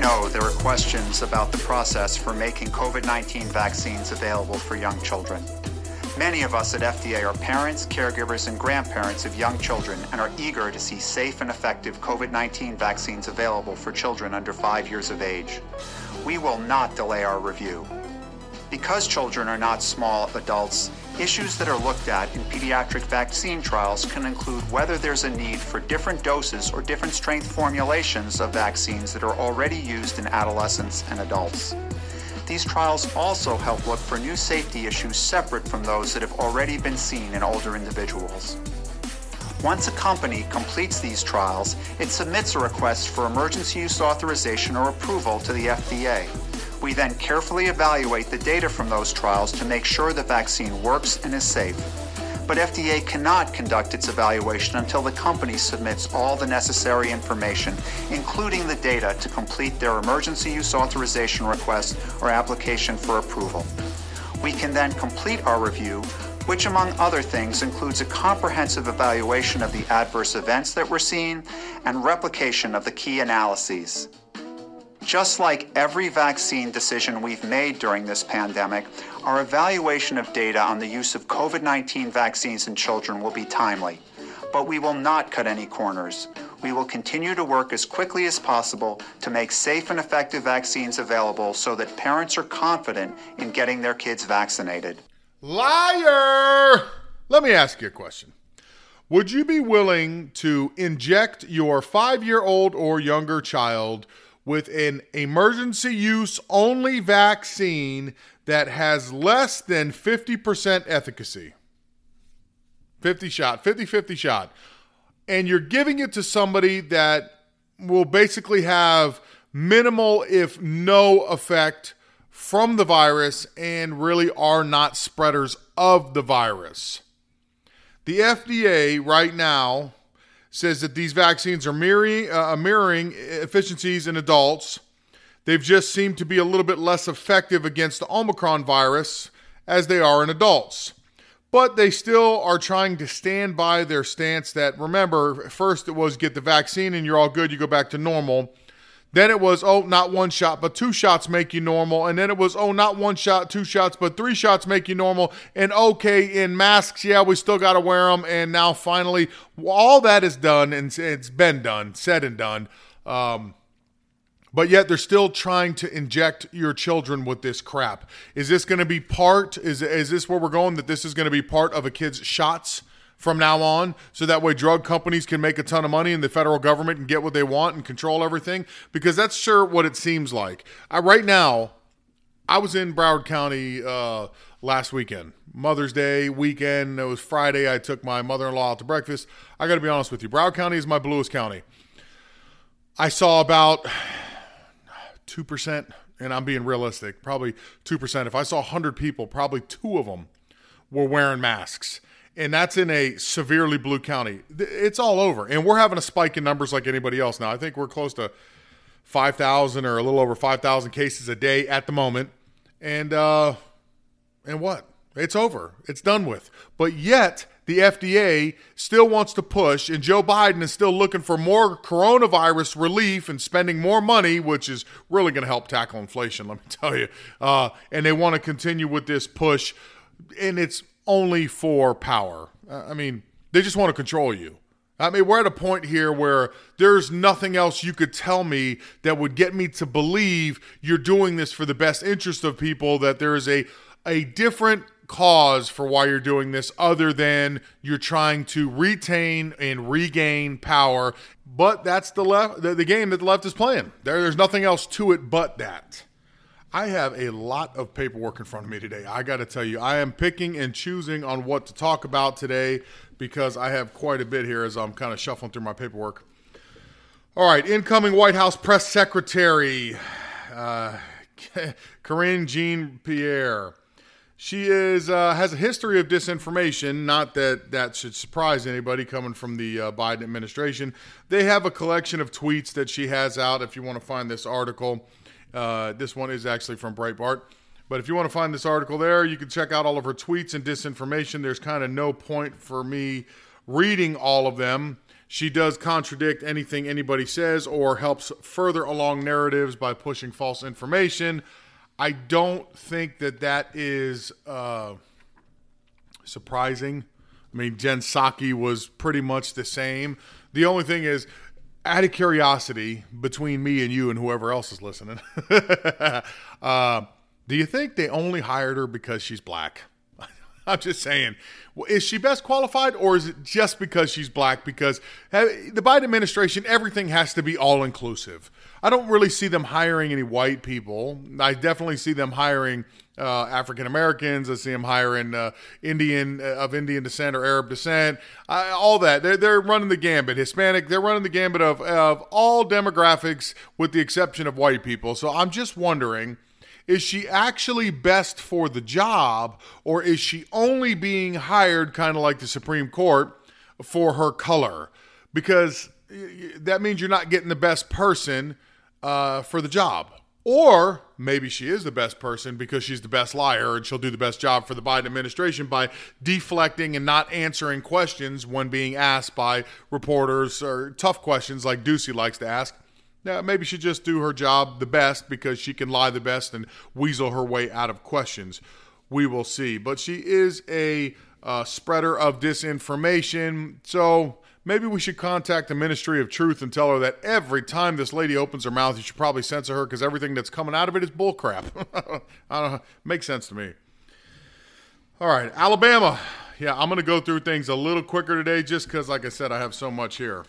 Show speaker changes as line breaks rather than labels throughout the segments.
Know there are questions about the process for making COVID 19 vaccines available for young children. Many of us at FDA are parents, caregivers, and grandparents of young children and are eager to see safe and effective COVID 19 vaccines available for children under five years of age. We will not delay our review. Because children are not small adults, issues that are looked at in pediatric vaccine trials can include whether there's a need for different doses or different strength formulations of vaccines that are already used in adolescents and adults. These trials also help look for new safety issues separate from those that have already been seen in older individuals. Once a company completes these trials, it submits a request for emergency use authorization or approval to the FDA. We then carefully evaluate the data from those trials to make sure the vaccine works and is safe. But FDA cannot conduct its evaluation until the company submits all the necessary information, including the data, to complete their emergency use authorization request or application for approval. We can then complete our review, which, among other things, includes a comprehensive evaluation of the adverse events that we're seeing and replication of the key analyses. Just like every vaccine decision we've made during this pandemic, our evaluation of data on the use of COVID 19 vaccines in children will be timely. But we will not cut any corners. We will continue to work as quickly as possible to make safe and effective vaccines available so that parents are confident in getting their kids vaccinated.
Liar! Let me ask you a question. Would you be willing to inject your five year old or younger child with an emergency use only vaccine that has less than 50% efficacy? 50 shot, 50 50 shot. And you're giving it to somebody that will basically have minimal, if no effect from the virus and really are not spreaders of the virus. The FDA right now says that these vaccines are mirroring, uh, mirroring efficiencies in adults. They've just seemed to be a little bit less effective against the Omicron virus as they are in adults. But they still are trying to stand by their stance that, remember, first it was get the vaccine and you're all good, you go back to normal. Then it was, oh, not one shot, but two shots make you normal. And then it was, oh, not one shot, two shots, but three shots make you normal. And okay, in masks, yeah, we still got to wear them. And now finally, all that is done and it's been done, said and done. Um, but yet they're still trying to inject your children with this crap. Is this going to be part? Is is this where we're going? That this is going to be part of a kid's shots from now on, so that way drug companies can make a ton of money and the federal government can get what they want and control everything? Because that's sure what it seems like. I, right now, I was in Broward County uh, last weekend, Mother's Day weekend. It was Friday. I took my mother-in-law out to breakfast. I got to be honest with you, Broward County is my bluest county. I saw about 2%, and I'm being realistic, probably 2%. If I saw 100 people, probably two of them were wearing masks. And that's in a severely blue county. It's all over. And we're having a spike in numbers like anybody else now. I think we're close to 5,000 or a little over 5,000 cases a day at the moment. And, uh, and what? It's over. It's done with. But yet, the FDA still wants to push, and Joe Biden is still looking for more coronavirus relief and spending more money, which is really going to help tackle inflation, let me tell you. Uh, and they want to continue with this push, and it's only for power. I mean, they just want to control you. I mean, we're at a point here where there's nothing else you could tell me that would get me to believe you're doing this for the best interest of people, that there is a, a different cause for why you're doing this other than you're trying to retain and regain power. But that's the left the, the game that the left is playing. There, there's nothing else to it but that. I have a lot of paperwork in front of me today. I got to tell you, I am picking and choosing on what to talk about today because I have quite a bit here as I'm kind of shuffling through my paperwork. All right, incoming White House press secretary. Uh, Karine Jean Pierre. She is uh, has a history of disinformation. Not that that should surprise anybody coming from the uh, Biden administration. They have a collection of tweets that she has out. If you want to find this article, uh, this one is actually from Breitbart. But if you want to find this article there, you can check out all of her tweets and disinformation. There's kind of no point for me reading all of them. She does contradict anything anybody says or helps further along narratives by pushing false information. I don't think that that is uh, surprising. I mean, Jen Psaki was pretty much the same. The only thing is, out of curiosity between me and you and whoever else is listening, uh, do you think they only hired her because she's black? I'm just saying, is she best qualified, or is it just because she's black? Because the Biden administration, everything has to be all inclusive. I don't really see them hiring any white people. I definitely see them hiring uh, African Americans. I see them hiring uh, Indian uh, of Indian descent or Arab descent. all that they're they're running the gambit. Hispanic. They're running the gambit of of all demographics, with the exception of white people. So I'm just wondering is she actually best for the job, or is she only being hired, kind of like the Supreme Court, for her color? Because that means you're not getting the best person uh, for the job. Or maybe she is the best person because she's the best liar and she'll do the best job for the Biden administration by deflecting and not answering questions when being asked by reporters or tough questions like Doocy likes to ask. Now, maybe she just do her job the best because she can lie the best and weasel her way out of questions. We will see. But she is a uh, spreader of disinformation. So maybe we should contact the Ministry of Truth and tell her that every time this lady opens her mouth, you should probably censor her because everything that's coming out of it is bullcrap. I don't know. Makes sense to me. All right, Alabama. Yeah, I'm going to go through things a little quicker today just because, like I said, I have so much here.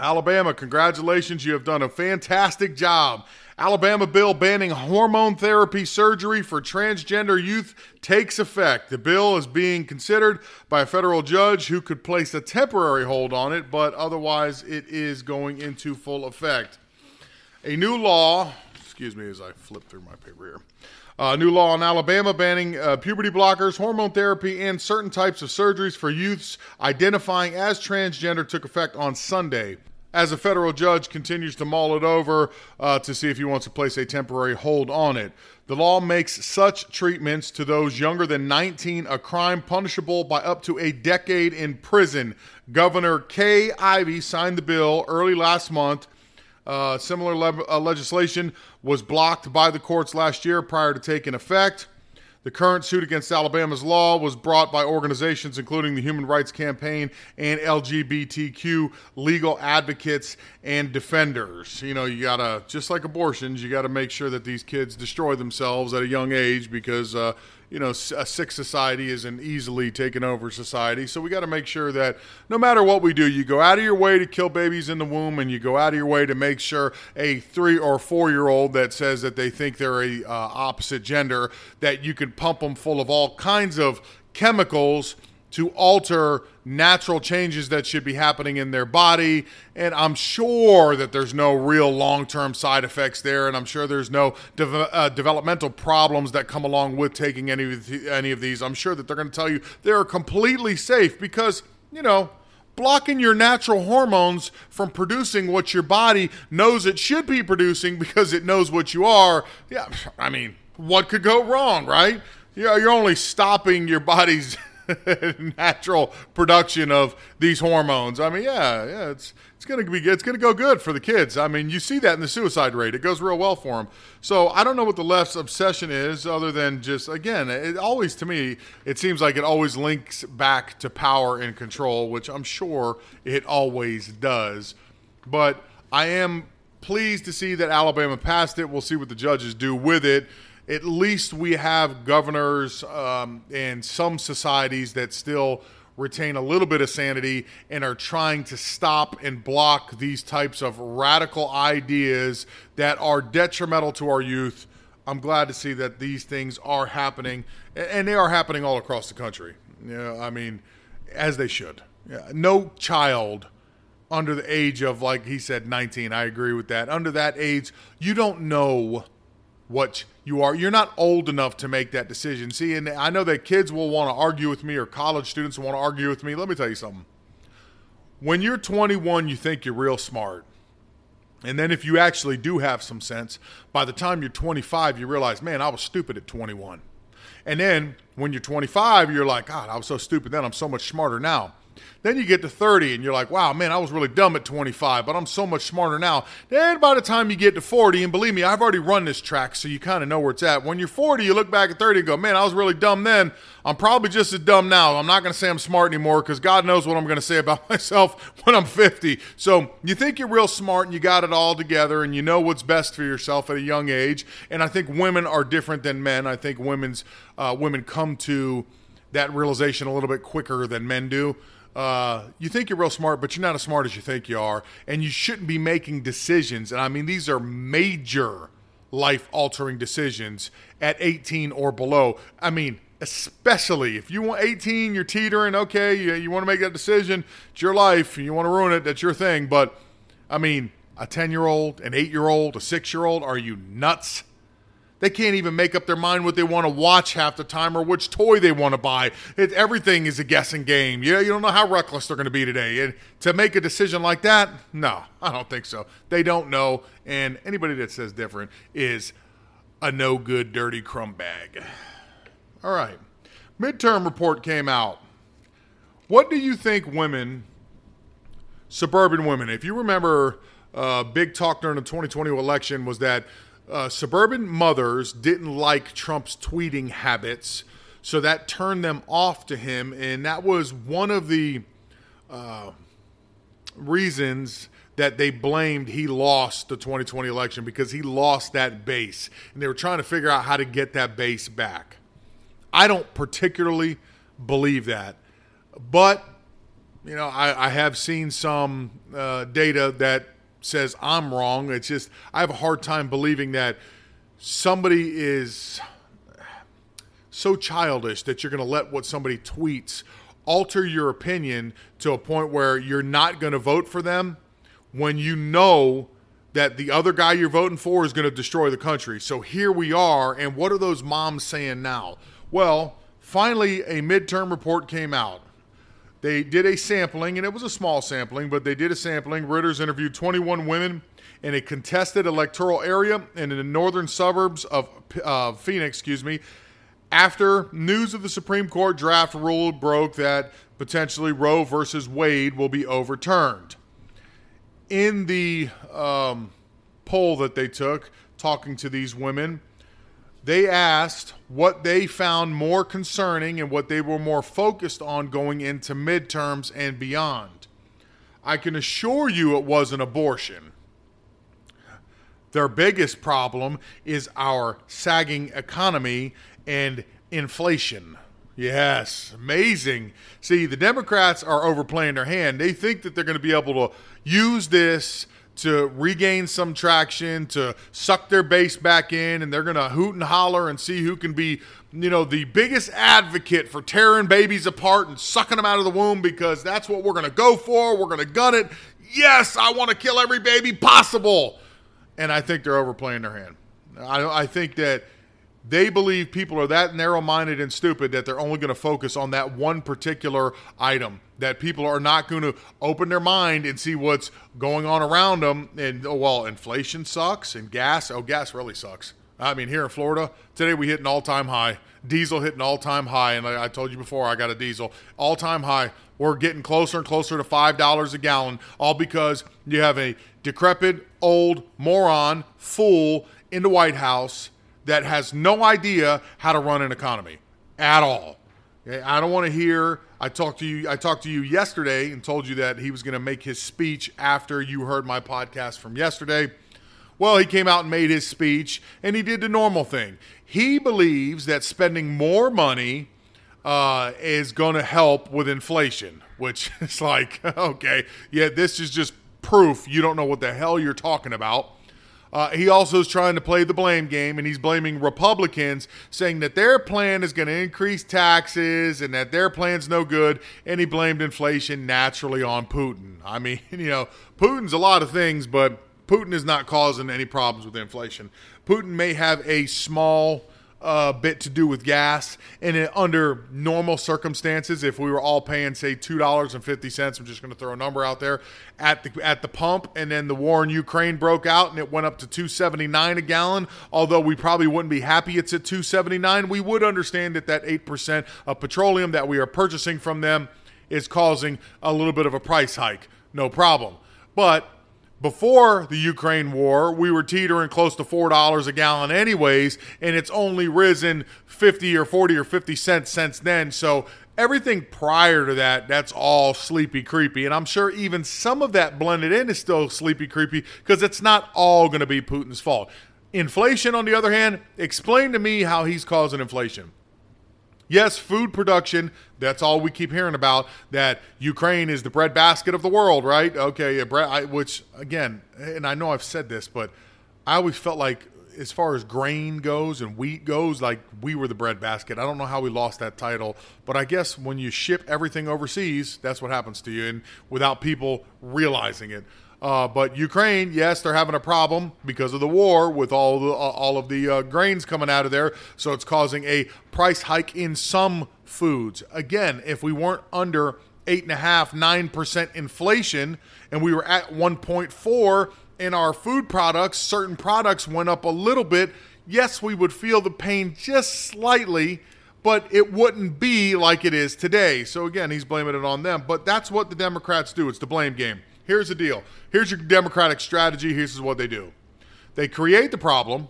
Alabama, congratulations. You have done a fantastic job. Alabama bill banning hormone therapy surgery for transgender youth takes effect. The bill is being considered by a federal judge who could place a temporary hold on it, but otherwise it is going into full effect. A new law, excuse me as I flip through my paper here. A new law in Alabama banning uh, puberty blockers, hormone therapy, and certain types of surgeries for youths identifying as transgender took effect on Sunday as a federal judge continues to mull it over uh, to see if he wants to place a temporary hold on it. The law makes such treatments to those younger than 19 a crime punishable by up to a decade in prison. Governor Kay Ivey signed the bill early last month. Uh, similar le- uh, legislation was blocked by the courts last year prior to taking effect. The current suit against Alabama's law was brought by organizations including the Human Rights Campaign and LGBTQ legal advocates and defenders. You know, you got to, just like abortions, you got to make sure that these kids destroy themselves at a young age because, uh, you know, a sick society isn't easily taken over society. So we got to make sure that no matter what we do, you go out of your way to kill babies in the womb, and you go out of your way to make sure a three or four year old that says that they think they're a uh, opposite gender that you can pump them full of all kinds of chemicals to alter natural changes that should be happening in their body. And I'm sure that there's no real long term side effects there. And I'm sure there's no de- uh, developmental problems that come along with taking any of, the, any of these. I'm sure that they're going to tell you they're completely safe because, you know, blocking your natural hormones from producing what your body knows it should be producing because it knows what you are. Yeah, I mean, what could go wrong, right? Yeah, you're only stopping your body's natural production of these hormones. I mean, yeah, yeah, it's it's gonna be it's gonna go good for the kids. I mean, you see that in the suicide rate; it goes real well for them. So I don't know what the left's obsession is, other than just again, it always to me it seems like it always links back to power and control, which I'm sure it always does. But I am pleased to see that Alabama passed it. We'll see what the judges do with it at least we have governors um, and some societies that still retain a little bit of sanity and are trying to stop and block these types of radical ideas that are detrimental to our youth. I'm glad to see that these things are happening, and they are happening all across the country. Know, I mean, as they should. No child under the age of, like he said, 19. I agree with that. Under that age, you don't know what you are. You're not old enough to make that decision. See, and I know that kids will want to argue with me or college students will want to argue with me. Let me tell you something. When you're 21, you think you're real smart. And then if you actually do have some sense, by the time you're 25, you realize, man, I was stupid at 21. And then when you're 25, you're like, God, I was so stupid then. I'm so much smarter now. Then you get to 30 and you're like, wow, man, I was really dumb at 25, but I'm so much smarter now. Then by the time you get to 40, and believe me, I've already run this track, so you kind of know where it's at. When you're 40, you look back at 30 and go, man, I was really dumb then. I'm probably just as dumb now. I'm not going to say I'm smart anymore because God knows what I'm going to say about myself when I'm 50. So you think you're real smart and you got it all together and you know what's best for yourself at a young age. And I think women are different than men. I think women's uh, women come to that realization a little bit quicker than men do uh, you think you're real smart, but you're not as smart as you think you are, and you shouldn't be making decisions. And I mean, these are major life altering decisions at 18 or below. I mean, especially if you want 18, you're teetering, okay, you, you want to make that decision, it's your life, you want to ruin it, that's your thing. But I mean, a 10 year old, an 8 year old, a 6 year old, are you nuts? They can't even make up their mind what they want to watch half the time or which toy they want to buy. It, everything is a guessing game. Yeah, you don't know how reckless they're going to be today. And to make a decision like that, no, I don't think so. They don't know. And anybody that says different is a no good, dirty crumb bag. All right. Midterm report came out. What do you think women, suburban women, if you remember, uh, big talk during the 2020 election was that uh, suburban mothers didn't like Trump's tweeting habits, so that turned them off to him, and that was one of the uh, reasons that they blamed he lost the 2020 election because he lost that base, and they were trying to figure out how to get that base back. I don't particularly believe that, but you know, I, I have seen some uh, data that says I'm wrong. It's just I have a hard time believing that somebody is so childish that you're going to let what somebody tweets alter your opinion to a point where you're not going to vote for them when you know that the other guy you're voting for is going to destroy the country. So here we are, and what are those moms saying now? Well, finally, a midterm report came out. They did a sampling, and it was a small sampling, but they did a sampling. Reuters interviewed 21 women in a contested electoral area and in the northern suburbs of uh, Phoenix, excuse me, after news of the Supreme Court draft rule broke that potentially Roe versus Wade will be overturned. In the um, poll that they took, talking to these women, they asked what they found more concerning and what they were more focused on going into midterms and beyond. I can assure you it wasn't abortion. Their biggest problem is our sagging economy and inflation. Yes, amazing. See, the Democrats are overplaying their hand. They think that they're going to be able to use this to regain some traction, to suck their base back in, and they're going to hoot and holler and see who can be, you know, the biggest advocate for tearing babies apart and sucking them out of the womb because that's what we're going to go for. We're going to gun it. Yes, I want to kill every baby possible. And I think they're overplaying their hand. I, I think that they believe people are that narrow minded and stupid that they're only going to focus on that one particular item. That people are not going to open their mind and see what's going on around them. And, oh, well, inflation sucks and gas. Oh, gas really sucks. I mean, here in Florida, today we hit an all time high. Diesel hit an all time high. And I, I told you before, I got a diesel. All time high. We're getting closer and closer to $5 a gallon, all because you have a decrepit, old moron, fool in the White House that has no idea how to run an economy at all. I don't want to hear. I talked to you. I talked to you yesterday and told you that he was going to make his speech after you heard my podcast from yesterday. Well, he came out and made his speech, and he did the normal thing. He believes that spending more money uh, is going to help with inflation, which is like, okay, yeah, this is just proof you don't know what the hell you're talking about. Uh, he also is trying to play the blame game, and he's blaming Republicans, saying that their plan is going to increase taxes and that their plan's no good. And he blamed inflation naturally on Putin. I mean, you know, Putin's a lot of things, but Putin is not causing any problems with inflation. Putin may have a small uh, bit to do with gas. And it, under normal circumstances, if we were all paying say two dollars and fifty cents, I'm just going to throw a number out there at the at the pump, and then the war in Ukraine broke out and it went up to two seventy nine a gallon. Although we probably wouldn't be happy it's at two seventy nine, we would understand that that eight percent of petroleum that we are purchasing from them is causing a little bit of a price hike. No problem, but before the Ukraine war, we were teetering close to $4 a gallon, anyways, and it's only risen 50 or 40 or 50 cents since then. So everything prior to that, that's all sleepy creepy. And I'm sure even some of that blended in is still sleepy creepy because it's not all going to be Putin's fault. Inflation, on the other hand, explain to me how he's causing inflation. Yes, food production, that's all we keep hearing about, that Ukraine is the breadbasket of the world, right? Okay, which, again, and I know I've said this, but I always felt like as far as grain goes and wheat goes, like we were the breadbasket. I don't know how we lost that title, but I guess when you ship everything overseas, that's what happens to you, and without people realizing it. Uh, but Ukraine, yes, they're having a problem because of the war with all the uh, all of the uh, grains coming out of there. So it's causing a price hike in some foods. Again, if we weren't under eight and a half, nine percent inflation, and we were at one point four in our food products, certain products went up a little bit. Yes, we would feel the pain just slightly but it wouldn't be like it is today. So again, he's blaming it on them. But that's what the Democrats do. It's the blame game. Here's the deal. Here's your Democratic strategy. Here's what they do. They create the problem.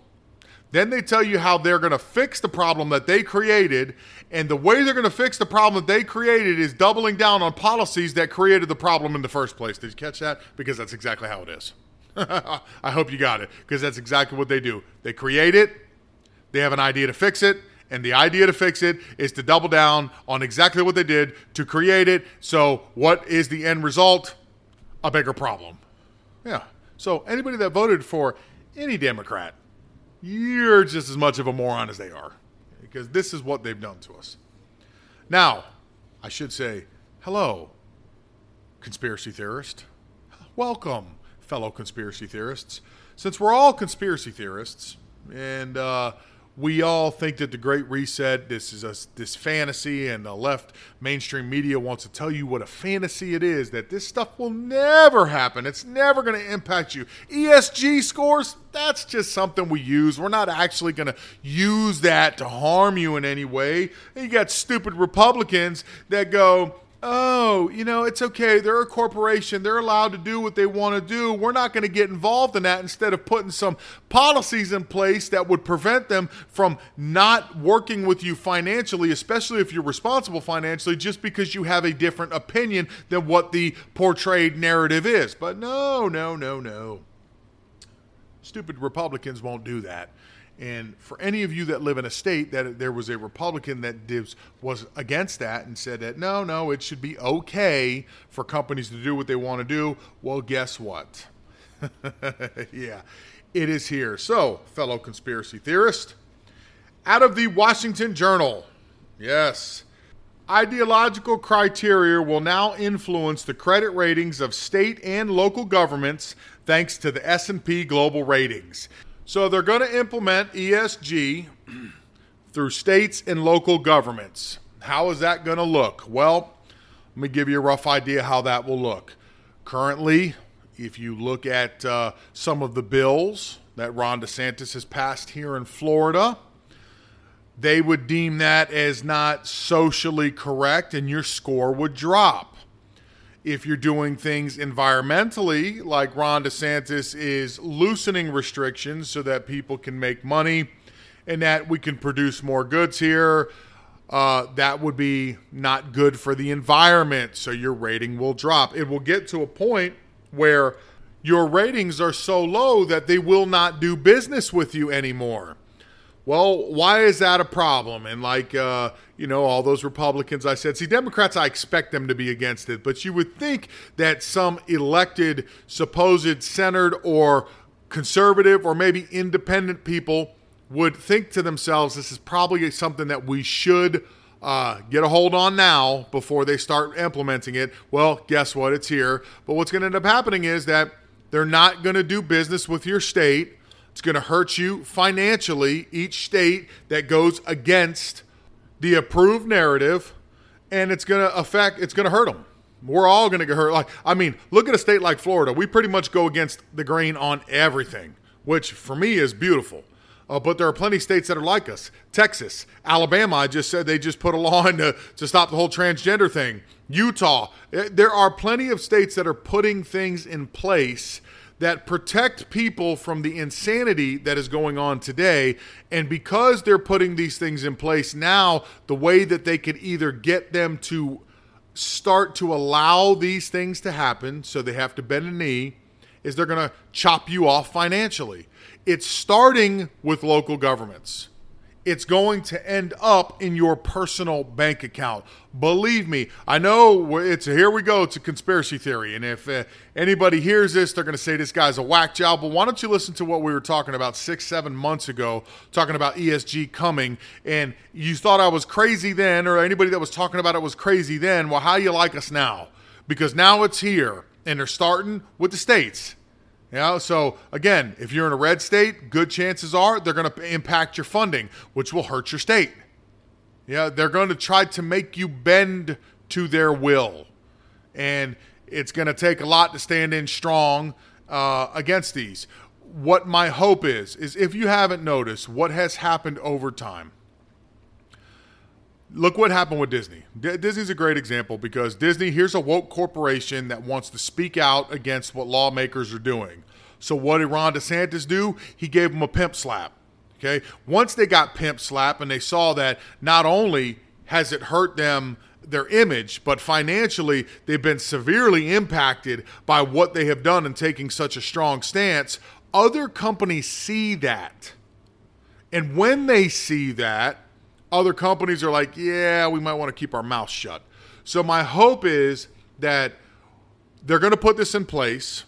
Then they tell you how they're going to fix the problem that they created. And the way they're going to fix the problem that they created is doubling down on policies that created the problem in the first place. Did you catch that? Because that's exactly how it is. I hope you got it because that's exactly what they do. They create it, they have an idea to fix it, and the idea to fix it is to double down on exactly what they did to create it. So, what is the end result? A bigger problem. Yeah. So anybody that voted for any Democrat, you're just as much of a moron as they are because this is what they've done to us. Now, I should say, hello, conspiracy theorist. Welcome, fellow conspiracy theorists. Since we're all conspiracy theorists, and uh, we all think that the Great Reset, this is a, this fantasy, and the left mainstream media wants to tell you what a fantasy it is. That this stuff will never happen. It's never going to impact you. ESG scores, that's just something we use. We're not actually going to use that to harm you in any way. And you got stupid Republicans that go, oh, you know, it's okay. They're a corporation. They're allowed to do what they want to do. We're not going to get involved in that instead of putting some policies in place that would prevent them from not working with you financially, especially if you're responsible financially, just because you have a different opinion than what the portrayed narrative is. But no, no, no, no. Stupid Republicans won't do that. And for any of you that live in a state that there was a Republican that was against that and said that no, no, it should be okay for companies to do what they want to do, well, guess what? yeah, it is here. So, fellow conspiracy theorist, out of the Washington Journal, yes, ideological criteria will now influence the credit ratings of state and local governments thanks to the S&P Global Ratings. So they're going to implement ESG through states and local governments. How is that going to look? Well, let me give you a rough idea how that will look. Currently, if you look at uh, some of the bills that Ron DeSantis has passed here in Florida, they would deem that as not socially correct and your score would drop if you're doing things environmentally, like Ron DeSantis is loosening restrictions so that people can make money and that we can produce more goods here, uh, that would be not good for the environment. So your rating will drop. It will get to a point where your ratings are so low that they will not do business with you anymore. Well, why is that a problem? And like, uh, you know, all those Republicans I said, see, Democrats, I expect them to be against it, but you would think that some elected, supposed centered or conservative or maybe independent people would think to themselves, this is probably something that we should uh, get a hold on now before they start implementing it. Well, guess what? It's here. But what's going to end up happening is that They're not going to do business with your state. It's going to hurt you financially, each state that goes against the approved narrative, and it's going to affect, it's going to hurt them. We're all going to get hurt. Like, I mean, look at a state like Florida. We pretty much go against the grain on everything, which for me is beautiful. Uh, but there are plenty of states that are like us. Texas, Alabama, I just said they just put a law in to, to stop the whole transgender thing. Utah, eh, there are plenty of states that are putting things in place that protect people from the insanity that is going on today. And because they're putting these things in place now, the way that they could either get them to start to allow these things to happen, so they have to bend a knee, is they're going to chop you off financially. It's starting with local governments. It's going to end up in your personal bank account. Believe me, I know it's here we go. It's a conspiracy theory, and if uh, anybody hears this, they're going to say this guy's a whack job. But why don't you listen to what we were talking about six, seven months ago, talking about ESG coming, and you thought I was crazy then, or anybody that was talking about it was crazy then. Well, how you like us now? Because now it's here, and they're starting with the states. You know, so again, if you're in a red state, good chances are they're going to impact your funding, which will hurt your state. Yeah, they're going to try to make you bend to their will, and it's going to take a lot to stand in strong uh, against these. What my hope is is if you haven't noticed what has happened over time. Look what happened with Disney. D- Disney's a great example because Disney, here's a woke corporation that wants to speak out against what lawmakers are doing. So what did Ron DeSantis do? He gave them a pimp slap. Okay. Once they got pimp slap and they saw that not only has it hurt them their image, but financially they've been severely impacted by what they have done in taking such a strong stance. Other companies see that. And when they see that, other companies are like, yeah, we might want to keep our mouth shut. So my hope is that they're going to put this in place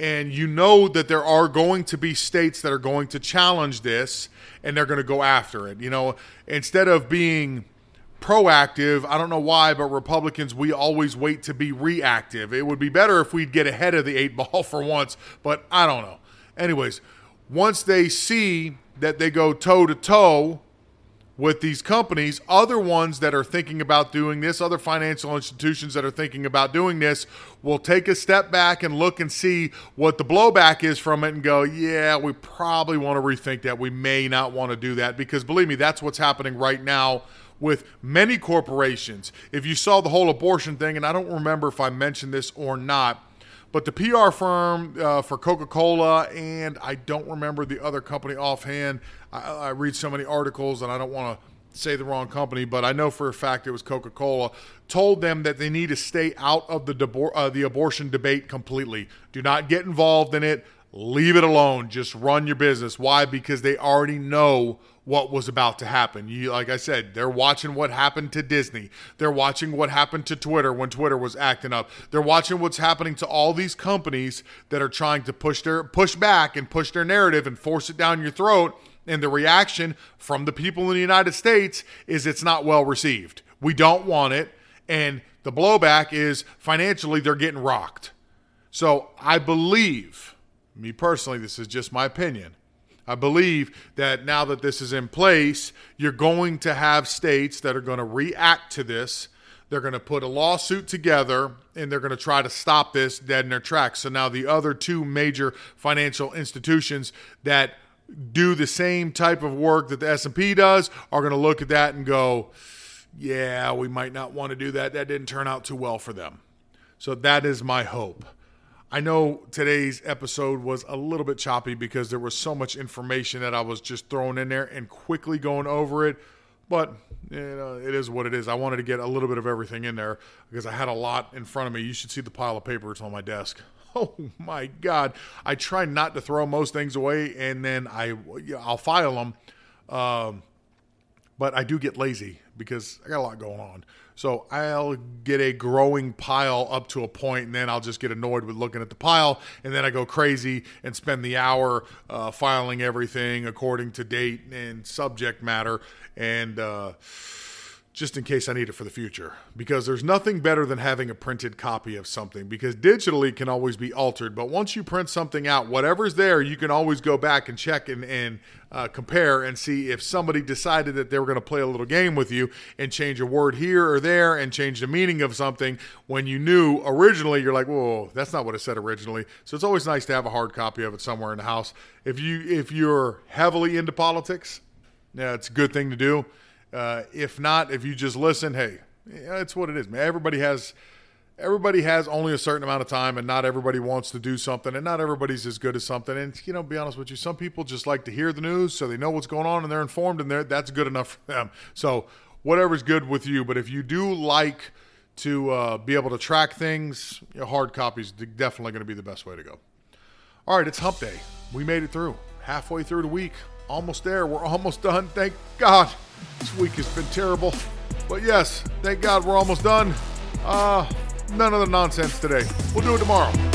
and you know that there are going to be states that are going to challenge this and they're going to go after it. You know, instead of being proactive, I don't know why, but Republicans, we always wait to be reactive. It would be better if we'd get ahead of the eight ball for once, but I don't know. Anyways, once they see that they go toe to toe with these companies, other ones that are thinking about doing this, other financial institutions that are thinking about doing this, will take a step back and look and see what the blowback is from it and go, yeah, we probably want to rethink that. We may not want to do that because believe me, that's what's happening right now with many corporations. If you saw the whole abortion thing, and I don't remember if I mentioned this or not, but the PR firm uh, for Coca Cola, and I don't remember the other company offhand. I, I read so many articles, and I don't want to say the wrong company, but I know for a fact it was Coca Cola, told them that they need to stay out of the, debor- uh, the abortion debate completely. Do not get involved in it. Leave it alone. Just run your business. Why? Because they already know what was about to happen. You, like I said, they're watching what happened to Disney. They're watching what happened to Twitter when Twitter was acting up. They're watching what's happening to all these companies that are trying to push their push back and push their narrative and force it down your throat. And the reaction from the people in the United States is it's not well received. We don't want it. And the blowback is financially they're getting rocked. So I believe, me personally, this is just my opinion I believe that now that this is in place, you're going to have states that are going to react to this. They're going to put a lawsuit together and they're going to try to stop this dead in their tracks. So now the other two major financial institutions that do the same type of work that the S&P does are going to look at that and go, "Yeah, we might not want to do that. That didn't turn out too well for them." So that is my hope. I know today's episode was a little bit choppy because there was so much information that I was just throwing in there and quickly going over it. But you know, it is what it is. I wanted to get a little bit of everything in there because I had a lot in front of me. You should see the pile of papers on my desk. Oh my God! I try not to throw most things away, and then I I'll file them. Um, but I do get lazy because I got a lot going on. So I'll get a growing pile up to a point, and then I'll just get annoyed with looking at the pile, and then I go crazy and spend the hour uh, filing everything according to date and subject matter. And uh, just in case I need it for the future. Because there's nothing better than having a printed copy of something, because digitally can always be altered. But once you print something out, whatever's there, you can always go back and check and, and uh, compare and see if somebody decided that they were going to play a little game with you and change a word here or there and change the meaning of something when you knew originally you're like, whoa, that's not what it said originally. So it's always nice to have a hard copy of it somewhere in the house. If you if you're heavily into politics, yeah, it's a good thing to do. Uh, if not, if you just listen, hey, it's what it is, man. Everybody has everybody has only a certain amount of time and not everybody wants to do something and not everybody's as good as something. And you know be honest with you some people just like to hear the news so they know what's going on and they're informed and they're, that's good enough for them. So whatever's good with you but if you do like to uh, be able to track things you know, hard copies definitely going to be the best way to go. All right it's hump day. We made it through. Halfway through the week. Almost there. We're almost done. Thank god this week has been terrible. But yes, thank God we're almost done. Uh, none of the nonsense today. We'll do it tomorrow.